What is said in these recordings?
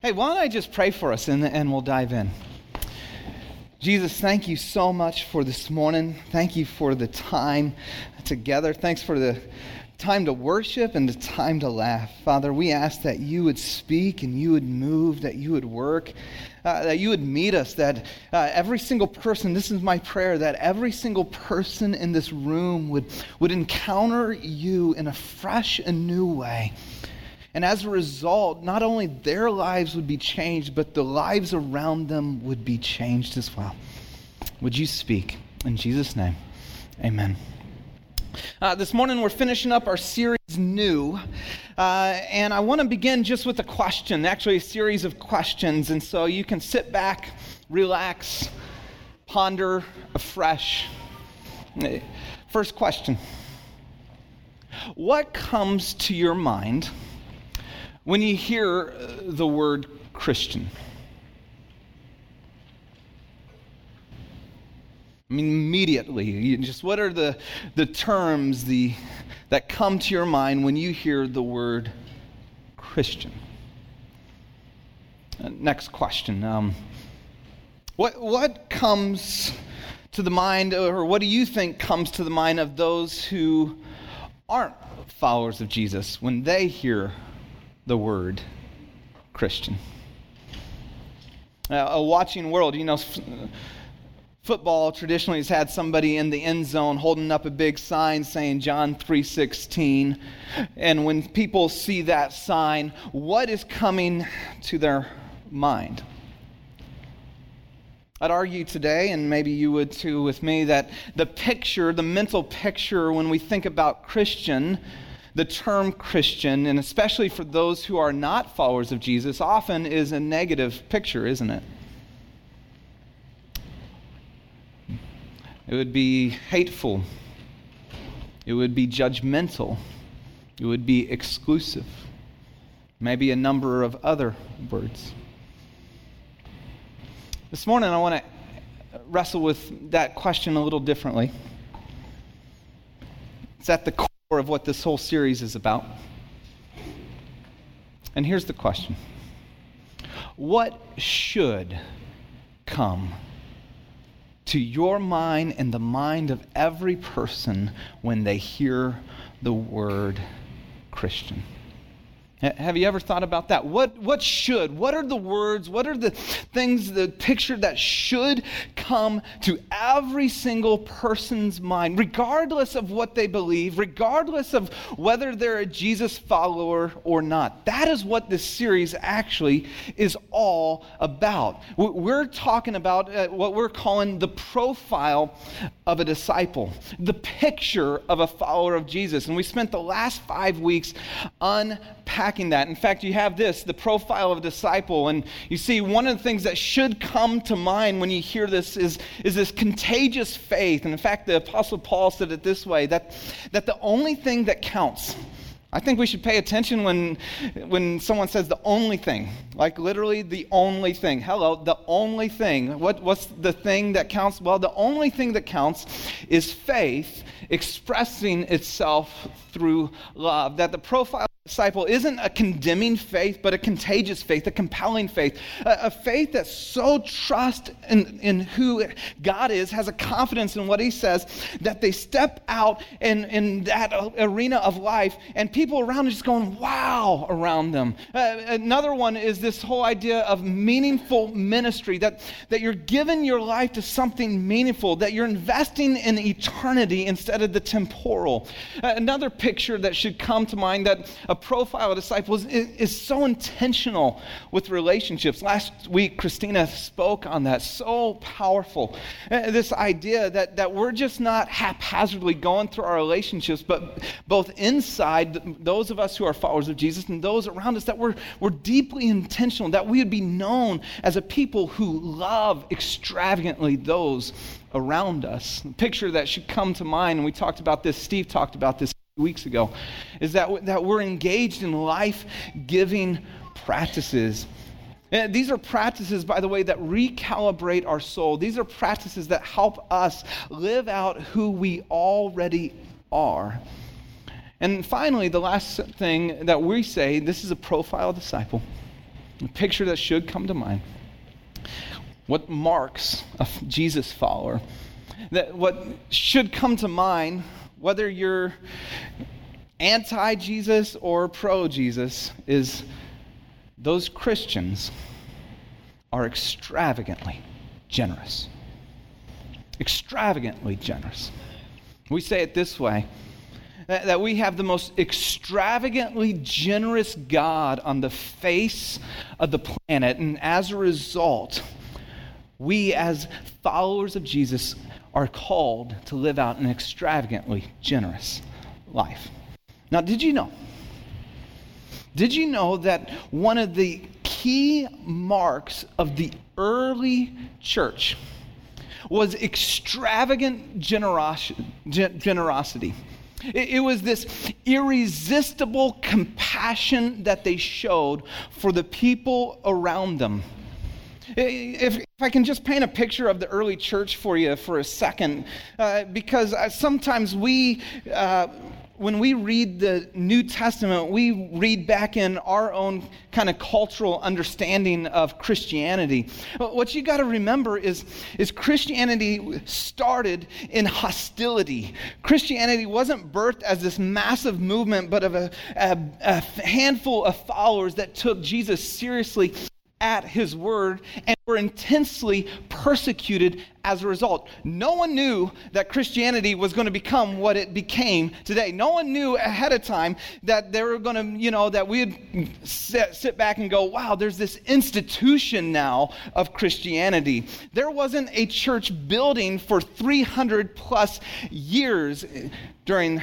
Hey, why don't I just pray for us and, and we'll dive in? Jesus, thank you so much for this morning. Thank you for the time together. Thanks for the time to worship and the time to laugh. Father, we ask that you would speak and you would move, that you would work, uh, that you would meet us, that uh, every single person, this is my prayer, that every single person in this room would, would encounter you in a fresh and new way. And as a result, not only their lives would be changed, but the lives around them would be changed as well. Would you speak? In Jesus' name, amen. Uh, this morning we're finishing up our series New, uh, and I want to begin just with a question, actually, a series of questions. And so you can sit back, relax, ponder afresh. First question What comes to your mind? When you hear uh, the word Christian? I mean, immediately, just what are the, the terms the, that come to your mind when you hear the word Christian? Uh, next question. Um, what, what comes to the mind, or what do you think comes to the mind of those who aren't followers of Jesus when they hear the word Christian. Uh, a watching world, you know, f- football traditionally has had somebody in the end zone holding up a big sign saying John 3:16. And when people see that sign, what is coming to their mind? I'd argue today, and maybe you would too with me, that the picture, the mental picture when we think about Christian, the term Christian, and especially for those who are not followers of Jesus, often is a negative picture, isn't it? It would be hateful. It would be judgmental. It would be exclusive. Maybe a number of other words. This morning, I want to wrestle with that question a little differently. It's at the of what this whole series is about. And here's the question What should come to your mind and the mind of every person when they hear the word Christian? Have you ever thought about that? What, what should? What are the words? What are the things, the picture that should come to every single person's mind, regardless of what they believe, regardless of whether they're a Jesus follower or not? That is what this series actually is all about. We're talking about uh, what we're calling the profile of a disciple, the picture of a follower of Jesus. And we spent the last five weeks unpacking that. In fact, you have this the profile of a disciple. And you see, one of the things that should come to mind when you hear this is, is this contagious faith. And in fact, the Apostle Paul said it this way that, that the only thing that counts, I think we should pay attention when, when someone says the only thing, like literally the only thing. Hello, the only thing. What, what's the thing that counts? Well, the only thing that counts is faith expressing itself through love. That the profile disciple isn't a condemning faith, but a contagious faith, a compelling faith, a, a, faith that so trusts in, in who God is, has a confidence in what He says, that they step out in, in that arena of life, and people around are just going, wow, around them. Uh, another one is this whole idea of meaningful ministry, that, that you're giving your life to something meaningful, that you're investing in eternity instead of the temporal. Uh, another picture that should come to mind that a profile of disciples is, is so intentional with relationships. Last week, Christina spoke on that. So powerful. Uh, this idea that, that we're just not haphazardly going through our relationships, but both inside, those of us who are followers of Jesus, and those around us, that we're, we're deeply intentional, that we would be known as a people who love extravagantly those around us. A picture that should come to mind, and we talked about this, Steve talked about this weeks ago, is that, that we're engaged in life giving practices. And these are practices, by the way, that recalibrate our soul. These are practices that help us live out who we already are. And finally, the last thing that we say this is a profile disciple. a picture that should come to mind, what marks a Jesus follower, that what should come to mind, whether you're anti Jesus or pro Jesus, is those Christians are extravagantly generous. Extravagantly generous. We say it this way that we have the most extravagantly generous God on the face of the planet. And as a result, we, as followers of Jesus, are called to live out an extravagantly generous life. Now, did you know? Did you know that one of the key marks of the early church was extravagant generosity? It, it was this irresistible compassion that they showed for the people around them. If, if, I can just paint a picture of the early church for you for a second, uh, because sometimes we, uh, when we read the New Testament, we read back in our own kind of cultural understanding of Christianity. What you got to remember is, is Christianity started in hostility. Christianity wasn't birthed as this massive movement, but of a, a, a handful of followers that took Jesus seriously at his word and were intensely persecuted as a result. No one knew that Christianity was going to become what it became today. No one knew ahead of time that they were going to, you know, that we'd sit, sit back and go, wow, there's this institution now of Christianity. There wasn't a church building for 300 plus years during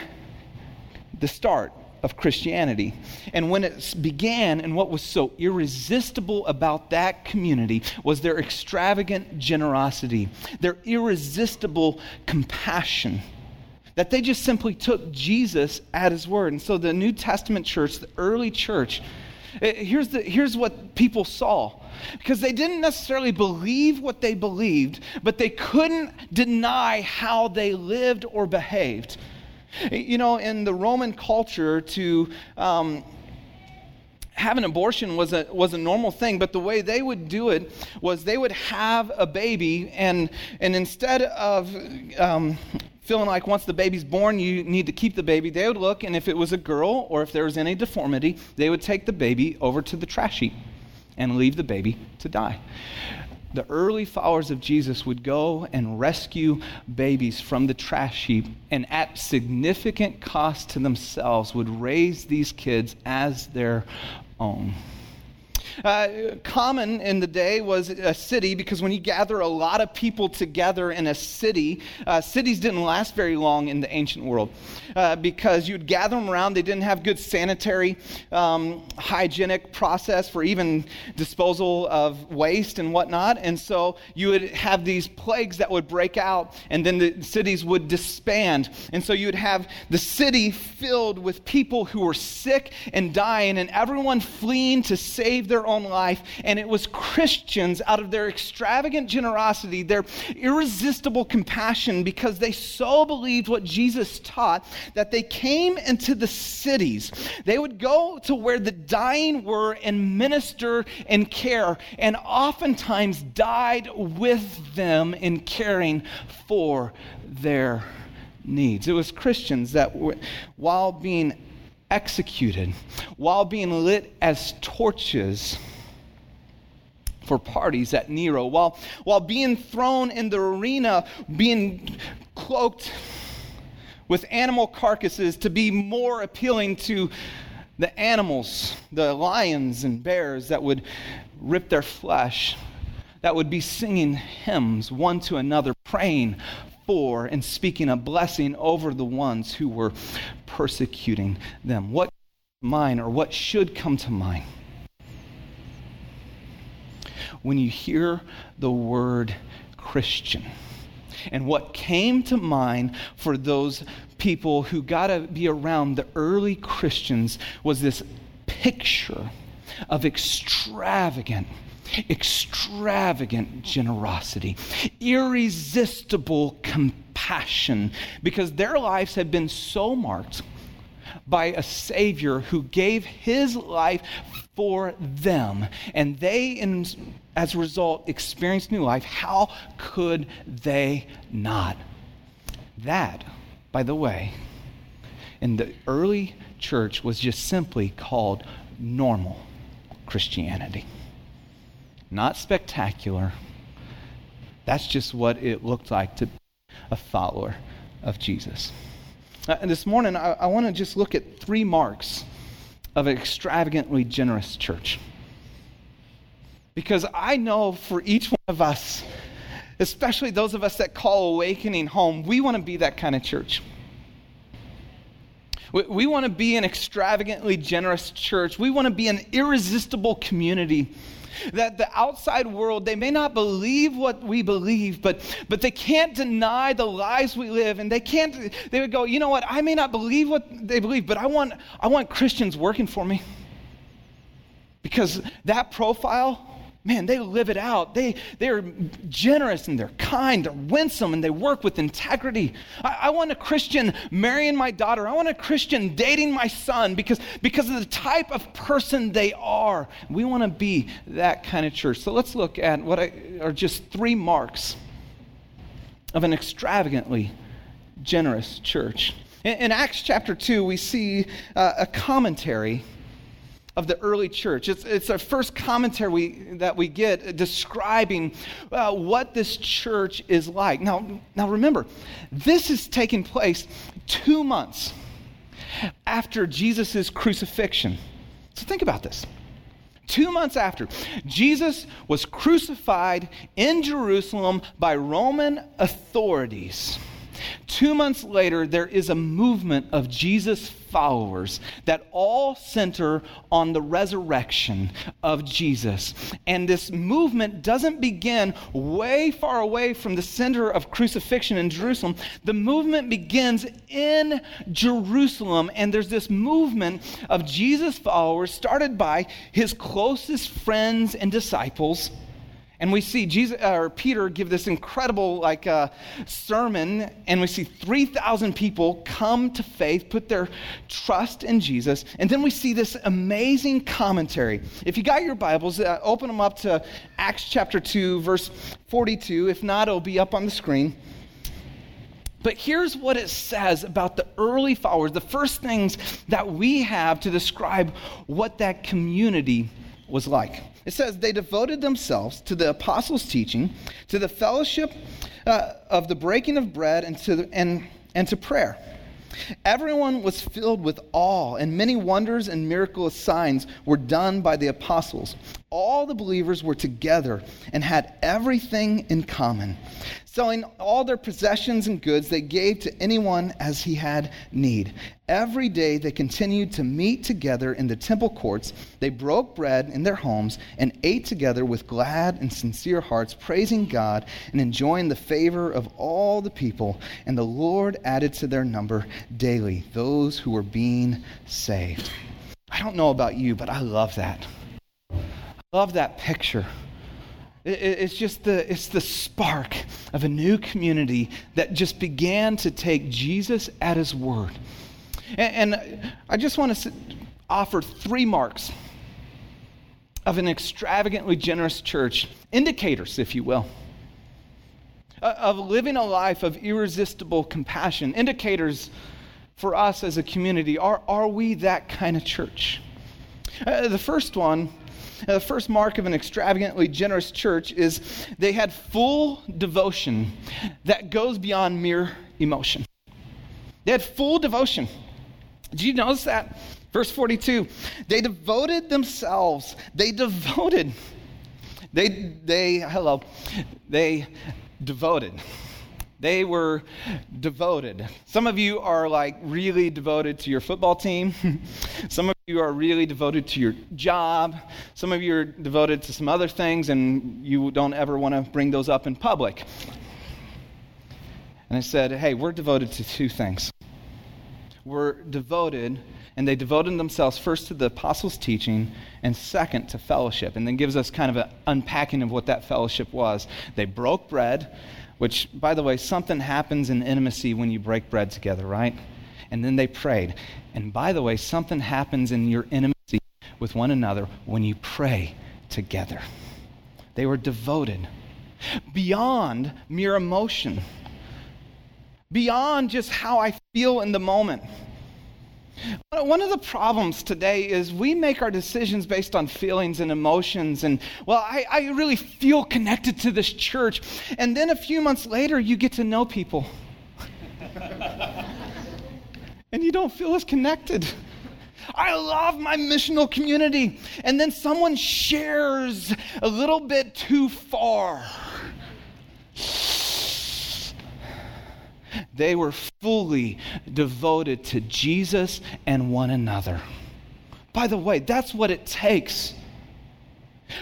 the start of Christianity. And when it began, and what was so irresistible about that community was their extravagant generosity, their irresistible compassion. That they just simply took Jesus at his word. And so the New Testament church, the early church, eh, here's, the, here's what people saw. Because they didn't necessarily believe what they believed, but they couldn't deny how they lived or behaved. You know, in the Roman culture, to um, have an abortion was a, was a normal thing, but the way they would do it was they would have a baby, and, and instead of um, feeling like once the baby's born, you need to keep the baby, they would look, and if it was a girl or if there was any deformity, they would take the baby over to the trash heap and leave the baby to die the early followers of Jesus would go and rescue babies from the trash heap and at significant cost to themselves would raise these kids as their own. Uh, common in the day was a city because when you gather a lot of people together in a city, uh, cities didn't last very long in the ancient world uh, because you'd gather them around. They didn't have good sanitary, um, hygienic process for even disposal of waste and whatnot. And so you would have these plagues that would break out, and then the cities would disband. And so you would have the city filled with people who were sick and dying, and everyone fleeing to save their own life. And it was Christians, out of their extravagant generosity, their irresistible compassion, because they so believed what Jesus taught, that they came into the cities. They would go to where the dying were and minister and care, and oftentimes died with them in caring for their needs. It was Christians that, while being executed while being lit as torches for parties at Nero, while, while being thrown in the arena, being cloaked with animal carcasses to be more appealing to the animals, the lions and bears that would rip their flesh, that would be singing hymns one to another, praying for and speaking a blessing over the ones who were persecuting them. What mind or what should come to mind when you hear the word Christian? And what came to mind for those people who got to be around the early Christians was this picture of extravagant extravagant generosity, irresistible compassion, because their lives had been so marked by a Savior who gave his life for them. And they, in, as a result, experienced new life. How could they not? That, by the way, in the early church was just simply called normal Christianity. Not spectacular. That's just what it looked like to be a follower of Jesus. Uh, and this morning, I, I want to just look at three marks of an extravagantly generous church. Because I know for each one of us, especially those of us that call Awakening home, we want to be that kind of church. We, we want to be an extravagantly generous church. We want to be an irresistible community. That the outside world they may not believe what we believe but but they can't deny the lives we live. And they can't they would go you know what? I may not believe what they believe but i want i want christians working for me. Because that profile man, they live it out. They, they're generous and they're kind, they're winsome, and they work with integrity. I, I, want a Christian marrying my daughter. I want a Christian dating my son because, because of the type of person they are. We want to be that kind of church. So let's look at what I, are just three marks of an extravagantly generous church. In, in Acts chapter 2, we see uh, a commentary of the early church. It's, it's our first commentary we, that we get describing uh, what this church is like. Now, now remember, this is taking place two months after Jesus' crucifixion. So think about this. Two months after, Jesus was crucified in Jerusalem by Roman authorities. Two months later, there is a movement of Jesus followers that all center on the resurrection of Jesus. And this movement doesn't begin way far away from the center of crucifixion in Jerusalem. The movement begins in Jerusalem. And there's this movement of Jesus followers started by his closest friends and disciples and we see Jesus or Peter give this incredible like uh, sermon, and we see 3,000 people come to faith, put their trust in Jesus. And then we see this amazing commentary. If you got your Bibles, uh, open them up to Acts chapter 2, verse 42. If not, it'll be up on the screen. But here's what it says about the early followers, the first things that we have to describe what that community was like. It says, They devoted themselves to the apostles' teaching, to the fellowship uh, of the breaking of bread, and to, the, and, and to prayer. Everyone was filled with awe, and many wonders and miraculous signs were done by the apostles. All the believers were together and had everything in common. Selling all their possessions and goods, they gave to anyone as he had need. Every day they continued to meet together in the temple courts. They broke bread in their homes and ate together with glad and sincere hearts, praising God and enjoying the favor of all the people. And the Lord added to their number daily those who were being saved. I don't know about you, but I love that. I love that picture it's just the, it's the spark of a new community that just began to take Jesus at his word. And, and I just want to offer three marks of an extravagantly generous church, indicators, if you will, of living a life of irresistible compassion, indicators for us as a community. Are, are we that kind of church? Uh, the first one the first mark of an extravagantly generous church is they had full devotion that goes beyond mere emotion. They had full devotion. Did you notice that? Verse 42 they devoted themselves, they devoted, they, they, hello, they devoted. They were devoted. Some of you are like really devoted to your football team. Some of you are really devoted to your job. Some of you are devoted to some other things, and you don't ever want to bring those up in public. And I said, hey, we're devoted to two things. We're devoted, and they devoted themselves first to the apostles' teaching, and second to fellowship. And then gives us kind of an unpacking of what that fellowship was. They broke bread which, by the way, something happens in intimacy when you break bread together, right? and then they prayed. And by the way, something happens in your intimacy with one another when you pray together. They were devoted beyond mere emotion, beyond just how I feel in the moment. One of the problems today is we make our decisions based on feelings and emotions. And, well, I, I, really feel connected to this church. And then a few months later, you get to know people. and you don't feel as connected. I love my missional community. And then someone shares a little bit too far. They were fully devoted to Jesus and one another. By the way, that's what it takes.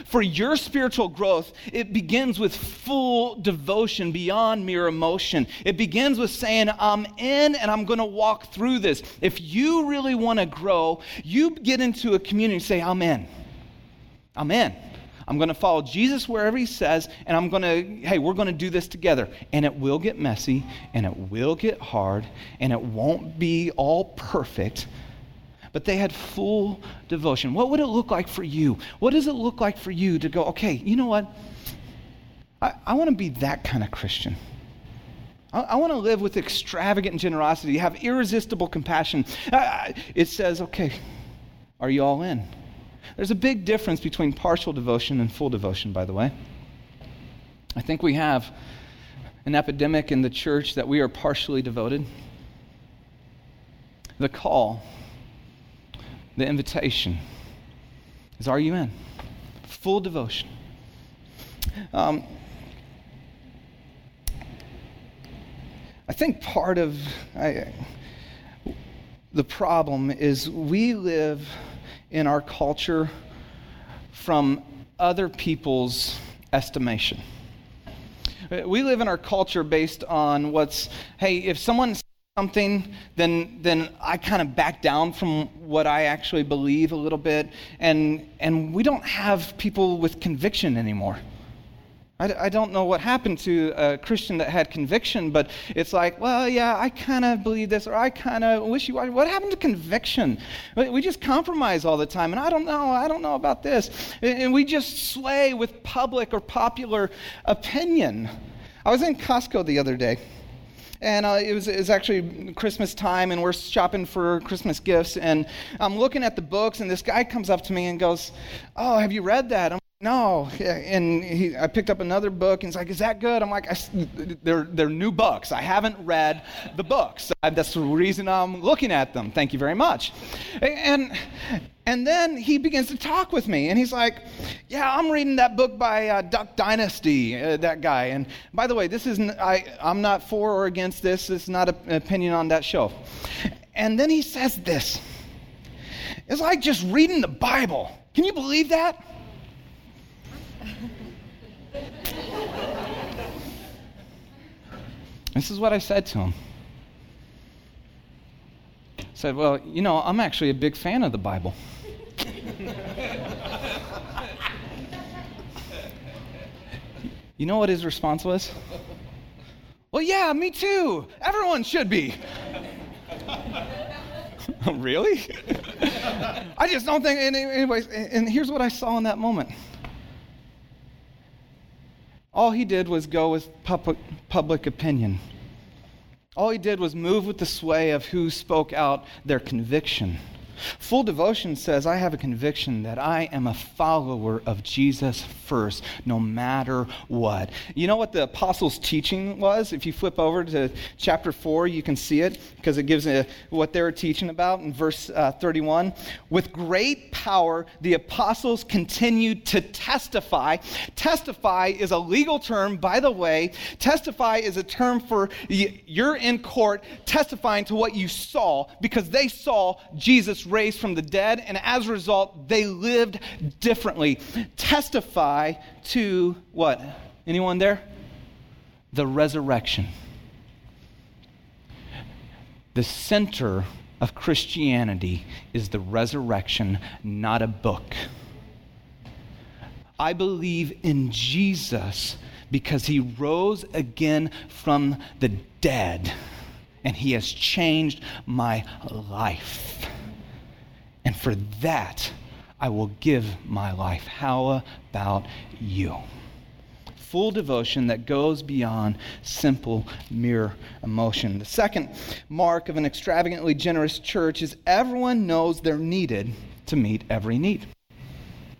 For your spiritual growth, it begins with full devotion beyond mere emotion. It begins with saying, I'm in and I'm going to walk through this. If you really want to grow, you get into a community and say, I'm in. I'm in. I'm going to follow Jesus wherever he says, and I'm going to, hey, we're going to do this together. And it will get messy, and it will get hard, and it won't be all perfect. But they had full devotion. What would it look like for you? What does it look like for you to go, okay, you know what? I, I want to be that kind of Christian. I, want to live with extravagant generosity, have irresistible compassion. It says, okay, are you all in? There's a big difference between partial devotion and full devotion, by the way. I think we have an epidemic in the church that we are partially devoted. The call, the invitation is Are you in? Full devotion. Um, I think part of I, the problem is we live in our culture from other people's estimation. We live in our culture based on what's, hey, if someone says something, then, then I kind of back down from what I actually believe a little bit. And, and we don't have people with conviction anymore. I, I don't know what happened to a Christian that had conviction, but it's like, well, yeah, I kind of believe this, or I kind of wish you. What happened to conviction? We just compromise all the time, and I don't know, I don't know about this. And we just sway with public or popular opinion. I was in Costco the other day and uh, it, was, it was actually Christmas time, and we're shopping for Christmas gifts. And I'm looking at the books, and this guy comes up to me and goes, "Oh, have you read that?" I'm no, and he, I picked up another book, and he's like, "Is that good?" I'm like, "They're they're new books. I haven't read the books. That's the reason I'm looking at them. Thank you very much." And and then he begins to talk with me, and he's like, "Yeah, I'm reading that book by uh, Duck Dynasty, uh, that guy." And by the way, this is I I'm not for or against this. It's not an opinion on that show. And then he says this. It's like just reading the Bible. Can you believe that? This is what I said to him. I said, Well, you know, I'm actually a big fan of the Bible. you know what his response was? Well, yeah, me too. Everyone should be. really? I just don't think. Anyways, and here's what I saw in that moment. All he did was go with public, public opinion. All he did was move with the sway of who spoke out their conviction. Full devotion says, I have a conviction that I am a follower of Jesus first, no matter what. You know what the apostles' teaching was? If you flip over to chapter 4, you can see it because it gives a, what they were teaching about in verse uh, 31. With great power, the apostles continued to testify. Testify is a legal term, by the way. Testify is a term for you're in court testifying to what you saw because they saw Jesus raised from the dead, and as a result, they lived differently. Testify to what? Anyone there? The resurrection. The center of Christianity is the resurrection, not a book. I believe in Jesus because he rose again from the dead and He has changed my life. And for that, I will give my life. How about you? Full devotion that goes beyond simple, mere emotion. The second mark of an extravagantly generous church is everyone knows they're needed to meet every need.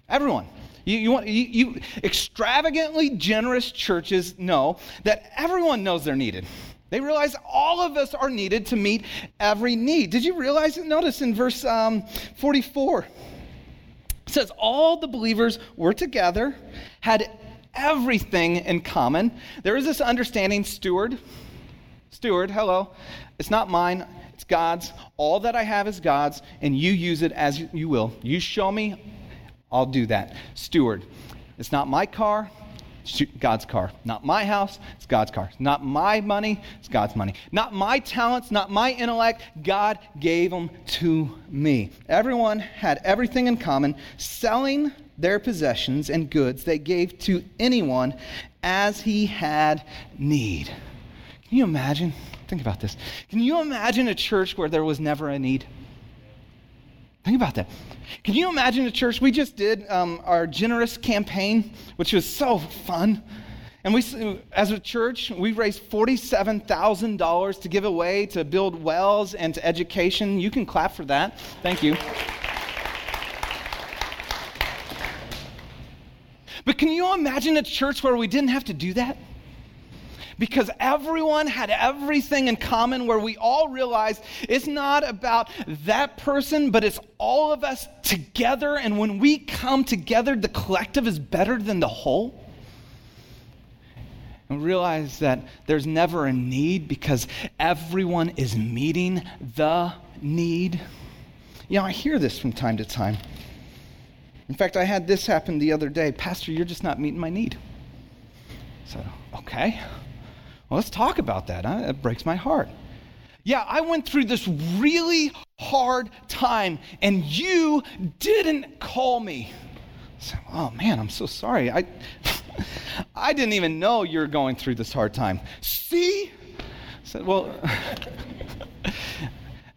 Everyone. You, you, want, you, you extravagantly generous churches know that everyone knows they're needed. They realize all of us are needed to meet every need. Did you realize it? Notice in verse um, 44 it says, All the believers were together, had everything in common. There is this understanding, steward. Steward, hello. It's not mine, it's God's. All that I have is God's, and you use it as you will. You show me, I'll do that. Steward. It's not my car, God's car. Not my house, it's God's car. Not my money, it's God's money. Not my talents, not my intellect, God gave them to me. Everyone had everything in common, selling their possessions and goods they gave to anyone as he had need. Can you imagine? Think about this. Can you imagine a church where there was never a need? Think about that. Can you imagine a church? We just did um, our generous campaign, which was so fun. And we, as a church, we raised $47,000 to give away to build wells and to education. You can clap for that. Thank you. But can you imagine a church where we didn't have to do that? Because everyone had everything in common where we all realized it's not about that person, but it's all of us together. And when we come together, the collective is better than the whole. And realize that there's never a need because everyone is meeting the need. You know, I hear this from time to time. In fact, I had this happen the other day. Pastor, you're just not meeting my need. So, okay. Well, let's talk about that. Huh? It breaks my heart. Yeah, I went through this really hard time and you didn't call me. So, oh man, I'm so sorry. I, I didn't even know you were going through this hard time. See? I said, well,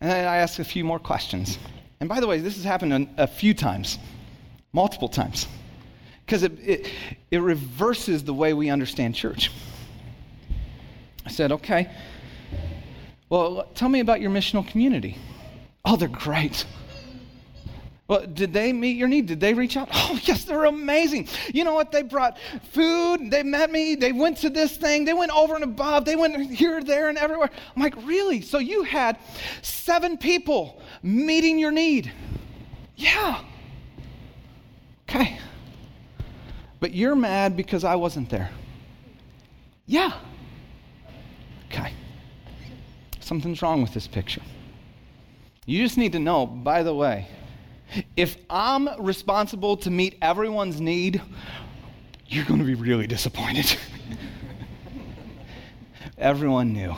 and I asked a few more questions. And by the way, this has happened a few times, multiple times, because it, it, it reverses the way we understand church. I said, okay. Well, tell me about your missional community. Oh, they're great. Well, did they meet your need? Did they reach out? Oh, yes, they're amazing. You know what? They brought food. They met me. They went to this thing. They went over and above. They went here, there, and everywhere. I'm like, really? So you had seven people meeting your need? Yeah. Okay. But you're mad because I wasn't there? Yeah. Okay. Something's wrong with this picture. You just need to know, by the way, if I'm responsible to meet everyone's need, you're going to be really disappointed. Everyone knew.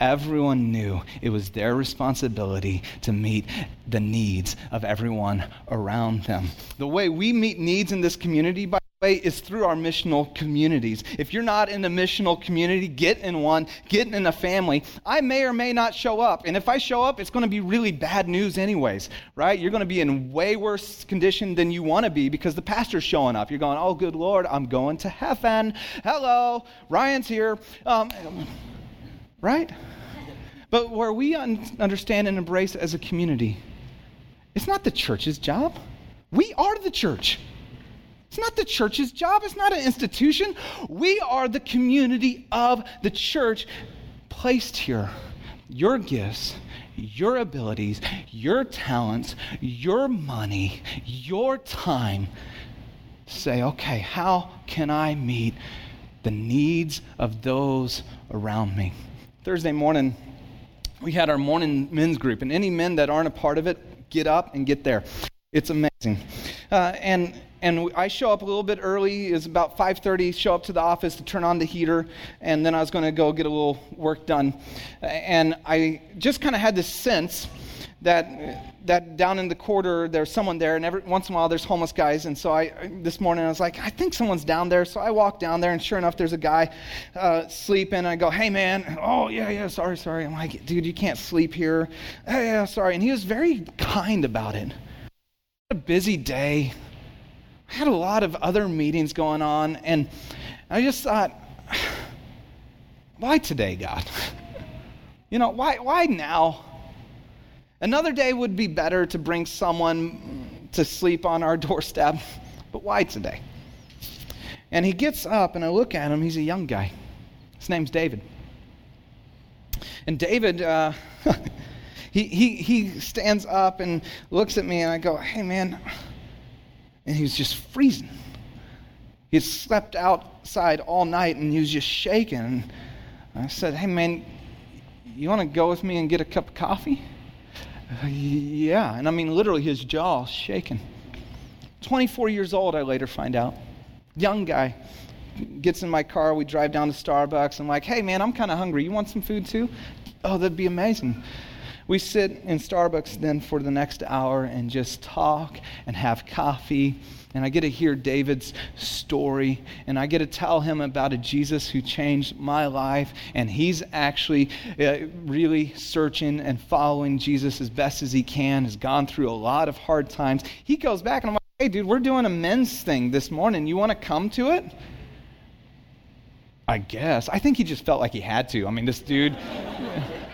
Everyone knew it was their responsibility to meet the needs of everyone around them. The way we meet needs in this community, by is through our missional communities. If you're not in a missional community, get in one, get in a family. I may or may not show up. And if I show up, it's going to be really bad news, anyways, right? You're going to be in way worse condition than you want to be because the pastor's showing up. You're going, oh, good Lord, I'm going to heaven. Hello, Ryan's here. Um, right? But where we un- understand and embrace as a community, it's not the church's job. We are the church. It's not the church's job, it's not an institution. We are the community of the church placed here. Your gifts, your abilities, your talents, your money, your time. Say, okay, how can I meet the needs of those around me? Thursday morning, we had our morning men's group, and any men that aren't a part of it, get up and get there. It's amazing. Uh, and and I show up a little bit early. It's about 5:30. Show up to the office to turn on the heater, and then I was going to go get a little work done. And I just kind of had this sense that that down in the quarter there's someone there, and every once in a while there's homeless guys. And so I this morning I was like, I think someone's down there. So I walk down there, and sure enough, there's a guy uh, sleeping. I go, Hey man, oh yeah yeah, sorry sorry. I'm like, dude, you can't sleep here. Hey, yeah, sorry. And he was very kind about it. A busy day. I had a lot of other meetings going on, and I just thought, why today, God? You know, why, why now? Another day would be better to bring someone to sleep on our doorstep, but why today? And he gets up, and I look at him. He's a young guy. His name's David. And David, uh, he, he, he stands up and looks at me, and I go, hey, man. And he was just freezing. He had slept outside all night, and he was just shaking. And I said, hey, man, you want to go with me and get a cup of coffee? Uh, yeah. And I mean, literally, his jaw shaking. 24 years old, I later find out. Young guy. Gets in my car, we drive down to Starbucks. I'm like, hey, man, I'm kind of hungry. You want some food too? Oh, that'd be amazing. We sit in Starbucks then for the next hour and just talk and have coffee and I get to hear David's story, and I get to tell him about a Jesus who changed my life, and he's actually uh, really searching and following Jesus as best as he can, has gone through a lot of hard times. He goes back, and I'm like, hey, dude, we're doing a men's thing this morning. You want to come to it? I guess. I think he just felt like he had to. I mean, this dude.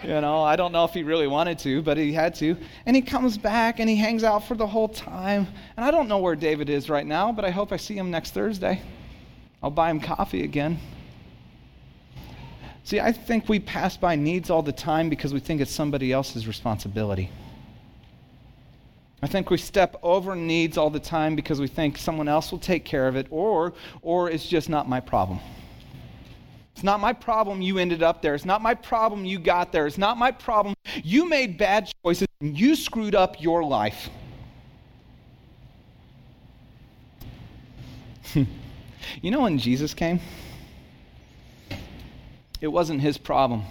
You know, I don't know if he really wanted to, but he had to. And he comes back and he hangs out for the whole time. And I don't know where David is right now, but I hope I see him next Thursday. I'll buy him coffee again. See, I think we pass by needs all the time because we think it's somebody else's responsibility. I think we step over needs all the time because we think someone else will take care of it or or it's just not my problem. It's not my problem you ended up there. It's not my problem you got there. It's not my problem you made bad choices and you screwed up your life. you know when Jesus came? It wasn't his problem.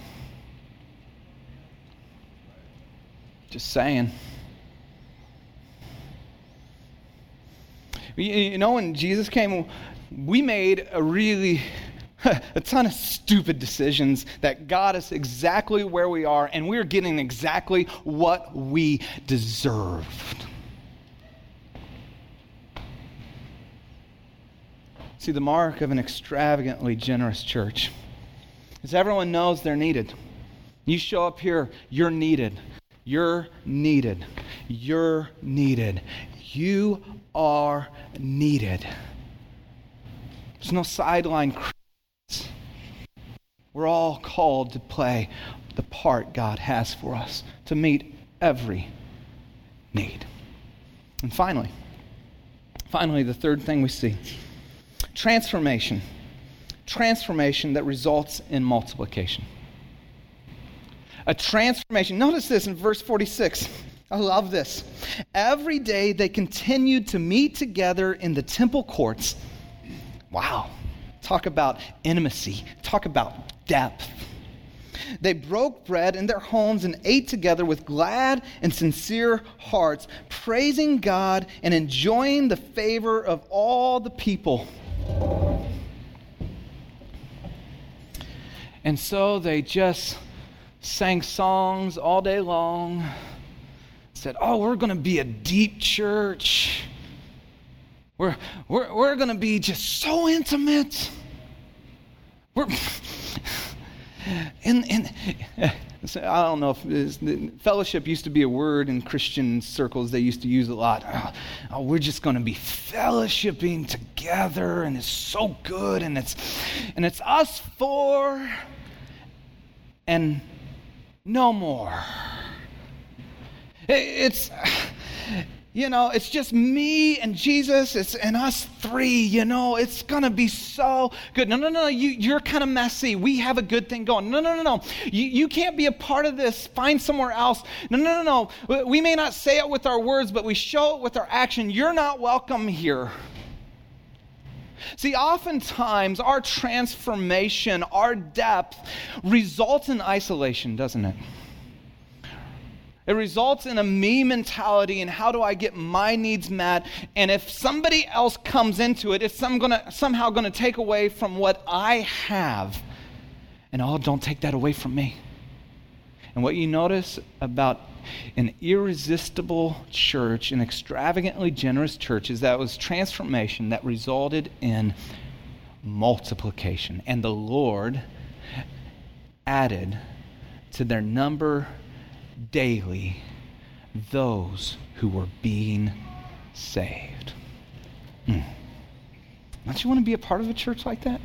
Just saying. You know, when Jesus came, we made a really a ton of stupid decisions that got us exactly where we are, and we're getting exactly what we deserved. See, the mark of an extravagantly generous church is everyone knows they're needed. You show up here, you're needed. You're needed. You're needed. You are needed. There's no sideline we're all called to play the part God has for us to meet every need. And finally, finally, the third thing we see transformation. Transformation that results in multiplication. A transformation. Notice this in verse 46. I love this. Every day they continued to meet together in the temple courts. Wow. Talk about intimacy. Talk about depth. They broke bread in their homes and ate together with glad and sincere hearts, praising God and enjoying the favor of all the people. And so they just sang songs all day long, said, Oh, we're going to be a deep church. We're, we're, we're going to be just so intimate. We're. in, in, I don't know if fellowship used to be a word in Christian circles they used to use a lot. Oh, oh, we're just going to be fellowshipping together, and it's so good, and it's and it's us four, and no more. It's you know, it's just me and Jesus, it's and us three, you know, it's gonna be so good. No, no, no, you, you're kind of messy. We have a good thing going. No, no, no, no. You, you can't be a part of this. Find somewhere else. No, no, no, no. We may not say it with our words, but we show it with our action. You're not welcome here. See, oftentimes our transformation, our depth results in isolation, doesn't it? It results in a me mentality and how do I get my needs met? And if somebody else comes into it, it's some gonna, somehow going to take away from what I have. And oh, don't take that away from me. And what you notice about an irresistible church, an extravagantly generous church, is that was transformation that resulted in multiplication. And the Lord added to their number daily those who were being saved. Mm. Don't you want to be a part of a church like that?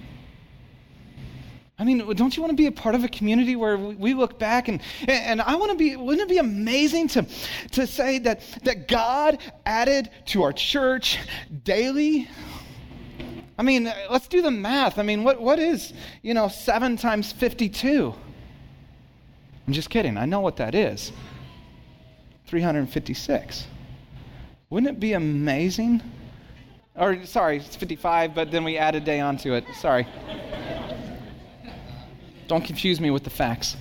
I mean, don't you want to be a part of a community where we look back and, and I want to be, wouldn't it be amazing to, to say that, that God added to our church daily? I mean, let's do the math. I mean, what, what is, you know, 7 times 52? I'm just kidding. I know what that is 356. Wouldn't it be amazing? Or, sorry, it's 55, but then we add a day onto it. Sorry. Don't confuse me with the facts.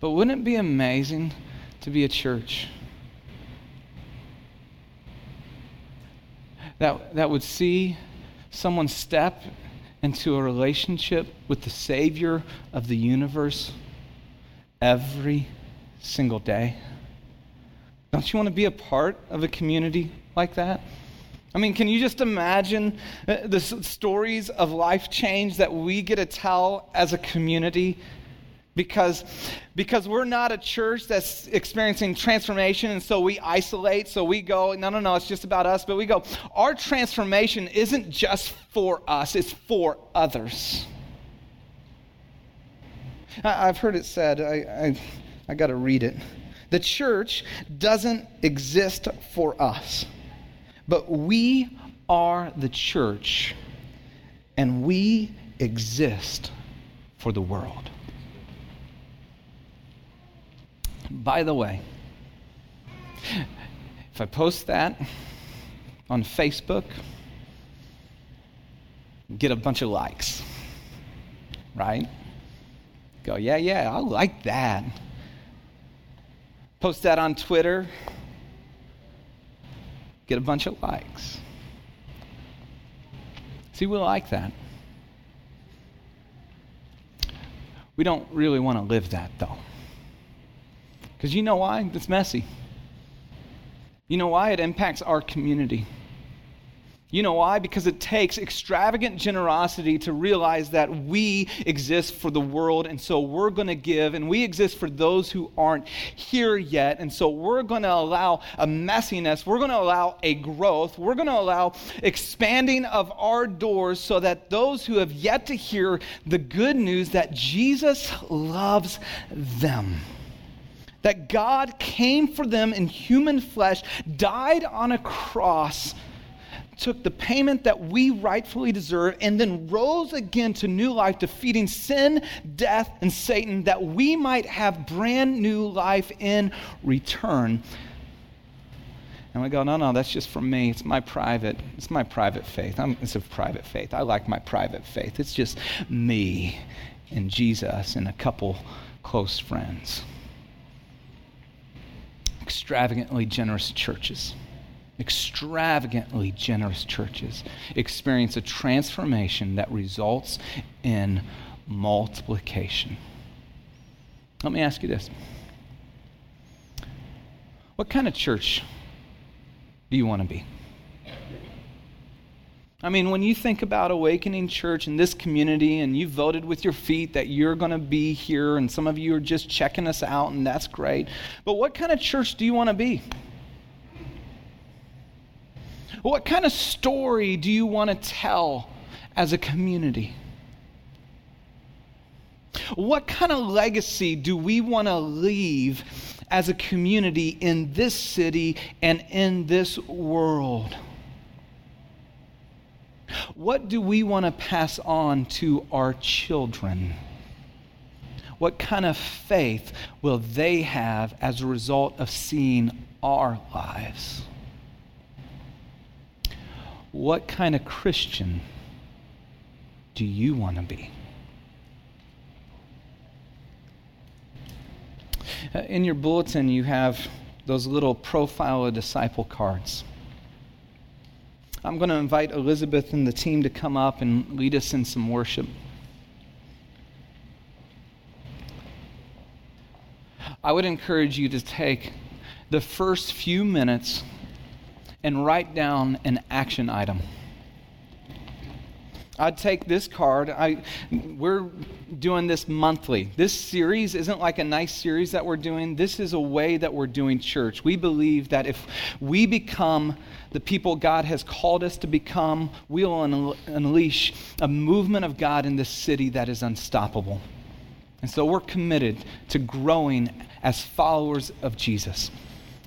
but wouldn't it be amazing to be a church that, that would see someone step into a relationship with the Savior of the universe every single day? Don't you want to be a part of a community like that? I mean, can you just imagine uh, the stories of life change that we get to tell as a community? Because, because we're not a church that's experiencing transformation, and so we isolate, so we go, no, no, no, it's just about us. But we go, our transformation isn't just for us, it's for others. I, have heard it said, I, I, I got to read it. The church doesn't exist for us. But we are the church, and we exist for the world. By the way, if I post that on Facebook, get a bunch of likes, right? Go, yeah, yeah, I like that. Post that on Twitter, get a bunch of likes. See, we like that. We don't really want to live that, though. Because you know why? It's messy. You know why? It impacts our community. You know why? Because it takes extravagant generosity to realize that we exist for the world, and so we're going to give, and we exist for those who aren't here yet, and so we're going to allow a messiness, we're going to allow a growth, we're going to allow expanding of our doors so that those who have yet to hear the good news that Jesus loves them that God came for them in human flesh, died on a cross took the payment that we rightfully deserve and then rose again to new life, defeating sin, death, and Satan, that we might have brand new life in return. And we go, no, no, that's just for me. It's my private, it's my private faith. I'm, it's a private faith. I like my private faith. It's just me and Jesus and a couple close friends. Extravagantly generous churches extravagantly generous churches experience a transformation that results in multiplication. Let me ask you this What kind of church do you want to be? I mean, when you think about Awakening Church and this community, and you voted with your feet that you're going to be here, and some of you are just checking us out, and that's great. But what kind of church do you want to be? What kind of story do you want to tell as a community? What kind of legacy do we want to leave as a community in this city and in this world? What do we want to pass on to our children? What kind of faith will they have as a result of seeing our lives? What kind of Christian do you want to be? Uh, in your bulletin, you have those little profile of disciple cards. I'm going to invite Elizabeth and the team to come up and lead us in some worship. I would encourage you to take the first few minutes and write down an action item. I'd take this card. I, we're doing this monthly. This series isn't like a nice series that we're doing. This is a way that we're doing church. We believe that if we become the people God has called us to become, we'll unleash a movement of God in this city that is unstoppable. And so we're committed to growing as followers of Jesus.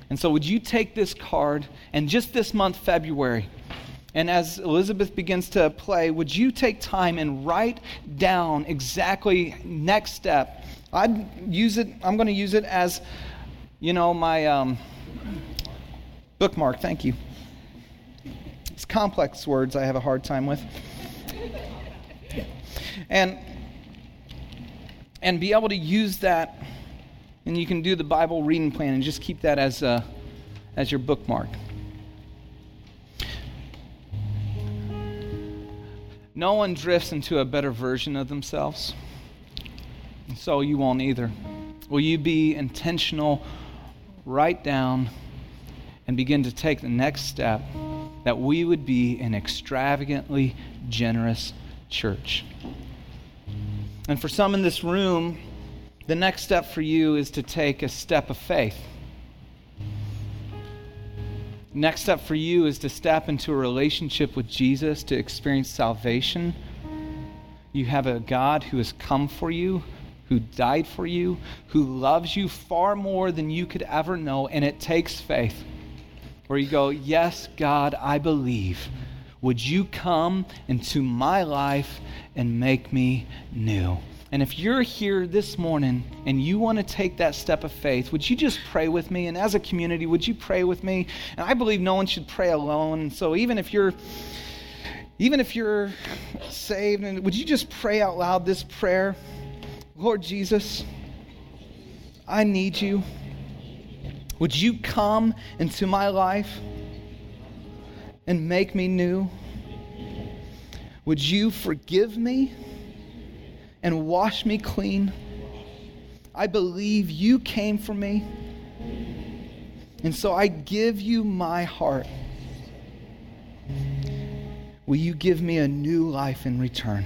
And so, would you take this card and just this month, February, and as Elizabeth begins to play, would you take time and write down exactly next step? I'd use it, I'm going to use it as, you know, my um, bookmark. Thank you. It's complex words I have a hard time with. And and be able to use that and you can do the Bible reading plan and just keep that as a, as your bookmark. No one drifts into a better version of themselves, And so you won't either. Will you be intentional, write down, and begin to take the next step that we would be an extravagantly generous church? And for some in this room, the next step for you is to take a step of faith. Next step for you is to step into a relationship with Jesus to experience salvation. You have a God who has come for you, who died for you, who loves you far more than you could ever know, and it takes faith. Where you go, Yes, God, I believe. Would you come into my life and make me new? And if you're here this morning and you want to take that step of faith, would you just pray with me? And as a community, would you pray with me? And I believe no one should pray alone. So even if you're even if you're saved, and would you just pray out loud this prayer? Lord Jesus, I need you. Would you come into my life and make me new? Would you forgive me? and wash me clean. I believe you came for me. And so I give you my heart. Will you give me a new life in return?